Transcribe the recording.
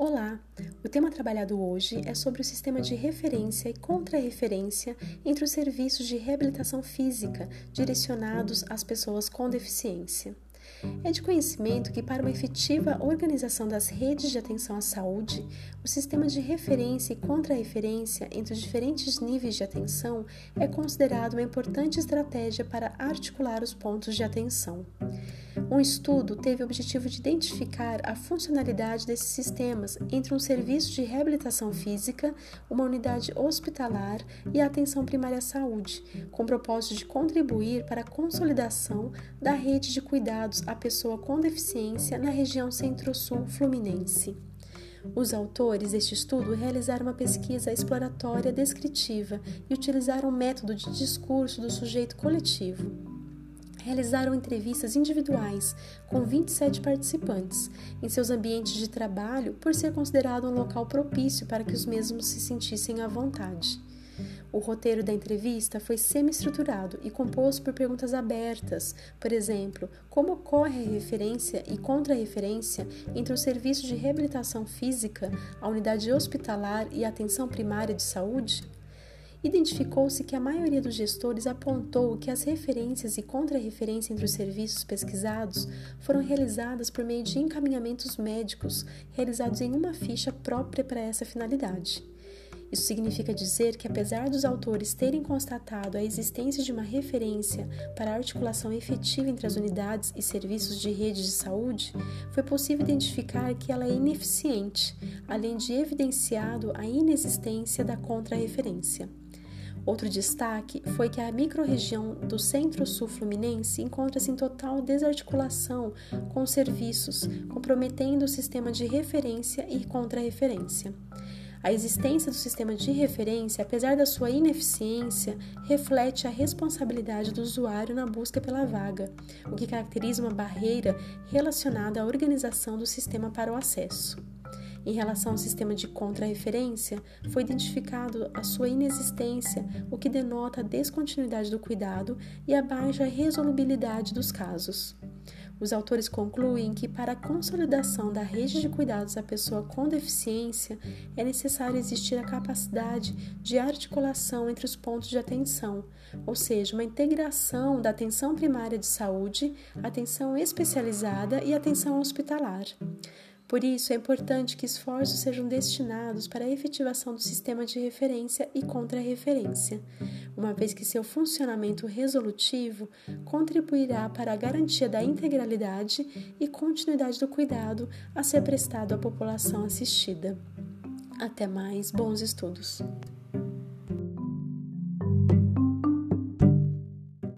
Olá! O tema trabalhado hoje é sobre o sistema de referência e contra-referência entre os serviços de reabilitação física direcionados às pessoas com deficiência. É de conhecimento que, para uma efetiva organização das redes de atenção à saúde, o sistema de referência e contra-referência entre os diferentes níveis de atenção é considerado uma importante estratégia para articular os pontos de atenção. Um estudo teve o objetivo de identificar a funcionalidade desses sistemas entre um serviço de reabilitação física, uma unidade hospitalar e a atenção primária à saúde, com o propósito de contribuir para a consolidação da rede de cuidados à pessoa com deficiência na região centro-sul fluminense. Os autores deste estudo realizaram uma pesquisa exploratória descritiva e utilizaram o método de discurso do sujeito coletivo realizaram entrevistas individuais com 27 participantes em seus ambientes de trabalho por ser considerado um local propício para que os mesmos se sentissem à vontade. O roteiro da entrevista foi semi-estruturado e composto por perguntas abertas, por exemplo, como ocorre a referência e contra-referência entre o serviço de reabilitação física, a unidade hospitalar e a atenção primária de saúde? identificou-se que a maioria dos gestores apontou que as referências e contra-referência entre os serviços pesquisados foram realizadas por meio de encaminhamentos médicos realizados em uma ficha própria para essa finalidade. Isso significa dizer que, apesar dos autores terem constatado a existência de uma referência para a articulação efetiva entre as unidades e serviços de rede de saúde, foi possível identificar que ela é ineficiente, além de evidenciado a inexistência da contra-referência. Outro destaque foi que a microrregião do Centro-Sul Fluminense encontra-se em total desarticulação com os serviços, comprometendo o sistema de referência e contra-referência. A existência do sistema de referência, apesar da sua ineficiência, reflete a responsabilidade do usuário na busca pela vaga, o que caracteriza uma barreira relacionada à organização do sistema para o acesso. Em relação ao sistema de contra-referência, foi identificado a sua inexistência, o que denota a descontinuidade do cuidado e a baixa resolubilidade dos casos. Os autores concluem que, para a consolidação da rede de cuidados à pessoa com deficiência, é necessário existir a capacidade de articulação entre os pontos de atenção, ou seja, uma integração da atenção primária de saúde, atenção especializada e atenção hospitalar. Por isso, é importante que esforços sejam destinados para a efetivação do sistema de referência e contra-referência, uma vez que seu funcionamento resolutivo contribuirá para a garantia da integralidade e continuidade do cuidado a ser prestado à população assistida. Até mais, bons estudos!